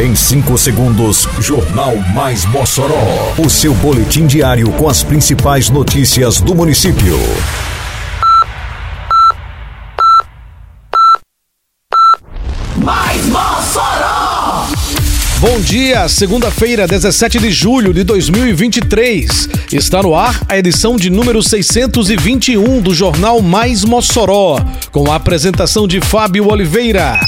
Em 5 segundos, Jornal Mais Mossoró. O seu boletim diário com as principais notícias do município. Mais Mossoró! Bom dia, segunda-feira, 17 de julho de 2023. Está no ar a edição de número 621 do Jornal Mais Mossoró, com a apresentação de Fábio Oliveira.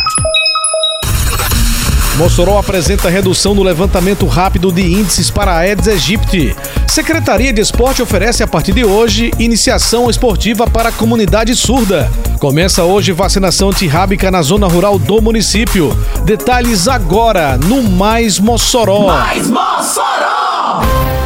Mossoró apresenta redução no levantamento rápido de índices para a Aedes aegypti. Secretaria de Esporte oferece a partir de hoje iniciação esportiva para a comunidade surda. Começa hoje vacinação antirrábica na zona rural do município. Detalhes agora no Mais Mossoró. Mais Mossoró!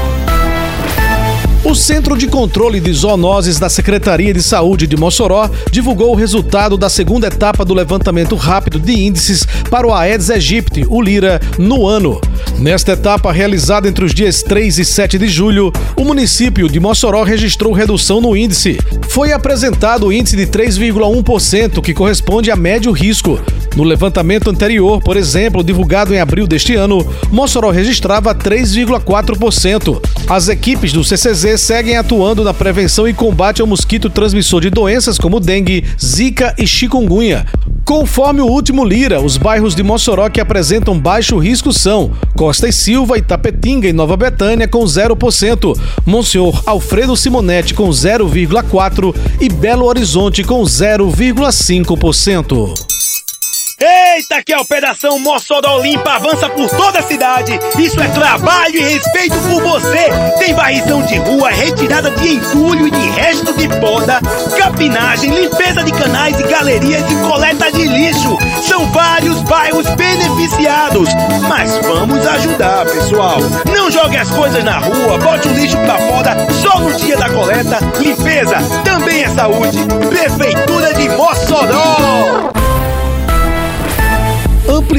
O Centro de Controle de Zoonoses da Secretaria de Saúde de Mossoró divulgou o resultado da segunda etapa do levantamento rápido de índices para o Aedes aegypti, o Lira, no ano. Nesta etapa, realizada entre os dias 3 e 7 de julho, o município de Mossoró registrou redução no índice. Foi apresentado o índice de 3,1%, que corresponde a médio risco. No levantamento anterior, por exemplo, divulgado em abril deste ano, Mossoró registrava 3,4%. As equipes do CCZ seguem atuando na prevenção e combate ao mosquito transmissor de doenças como dengue, zika e chikungunya. Conforme o último Lira, os bairros de Mossoró que apresentam baixo risco são Costa e Silva, Itapetinga e Nova Betânia com 0%, Monsenhor Alfredo Simonetti com 0,4% e Belo Horizonte com 0,5%. Eita, que a Operação Mossoró Limpa avança por toda a cidade. Isso é trabalho e respeito por você. Tem varrição de rua, retirada de entulho e de resto de poda, capinagem, limpeza de canais e galerias e coleta de lixo. São vários bairros beneficiados. Mas vamos ajudar, pessoal. Não jogue as coisas na rua, bote o lixo pra fora só no dia da coleta. Limpeza também é saúde. Prefeitura de Mossoró.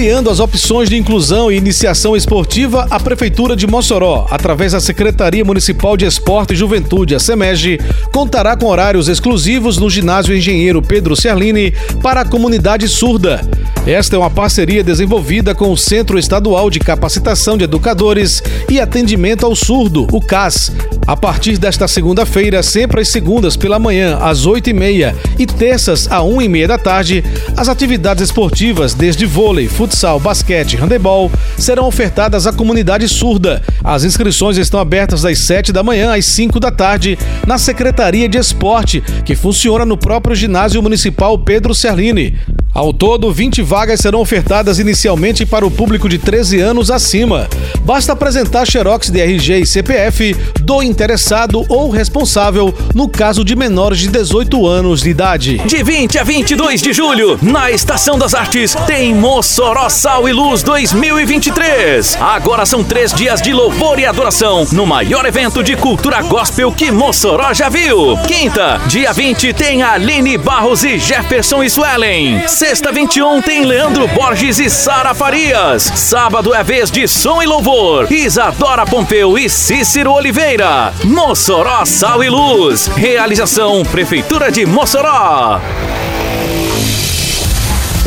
Ampliando as opções de inclusão e iniciação esportiva, a Prefeitura de Mossoró, através da Secretaria Municipal de Esporte e Juventude, a SEMEG, contará com horários exclusivos no ginásio Engenheiro Pedro Cerlini para a comunidade surda. Esta é uma parceria desenvolvida com o Centro Estadual de Capacitação de Educadores e Atendimento ao Surdo, o CAS. A partir desta segunda-feira, sempre às segundas pela manhã, às 8h30 e terças, às 1h30 da tarde, as atividades esportivas, desde vôlei, futsal, basquete e handebol, serão ofertadas à comunidade surda. As inscrições estão abertas das 7 da manhã às 5 da tarde na Secretaria de Esporte, que funciona no próprio ginásio municipal Pedro Cerlini. Ao todo, 20 vagas serão ofertadas inicialmente para o público de 13 anos acima. Basta apresentar xerox de RG e CPF do interessado ou responsável no caso de menores de 18 anos de idade. De 20 a 22 de julho, na Estação das Artes, tem Mossoró Sal e Luz 2023. Agora são três dias de louvor e adoração no maior evento de cultura gospel que Mossoró já viu. Quinta, dia 20, tem Aline Barros e Jefferson Swellen. Sexta 21 tem Leandro Borges e Sara Farias. Sábado é vez de som e louvor. Isadora Pompeu e Cícero Oliveira. Mossoró Sal e Luz. Realização Prefeitura de Mossoró.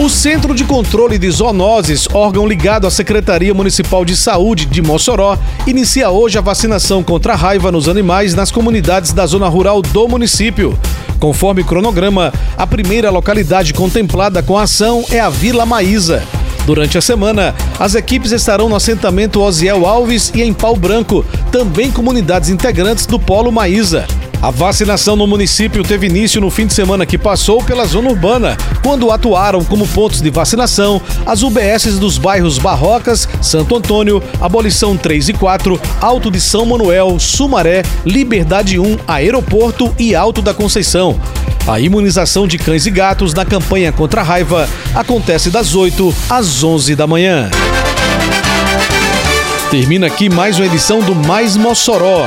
O Centro de Controle de Zoonoses, órgão ligado à Secretaria Municipal de Saúde de Mossoró, inicia hoje a vacinação contra a raiva nos animais nas comunidades da zona rural do município. Conforme cronograma, a primeira localidade contemplada com a ação é a Vila Maísa. Durante a semana, as equipes estarão no assentamento Osiel Alves e em Pau Branco, também comunidades integrantes do Polo Maísa. A vacinação no município teve início no fim de semana que passou pela zona urbana, quando atuaram como pontos de vacinação as UBSs dos bairros Barrocas, Santo Antônio, Abolição 3 e 4, Alto de São Manuel, Sumaré, Liberdade 1, Aeroporto e Alto da Conceição. A imunização de cães e gatos na campanha contra a raiva acontece das 8 às 11 da manhã. Termina aqui mais uma edição do Mais Mossoró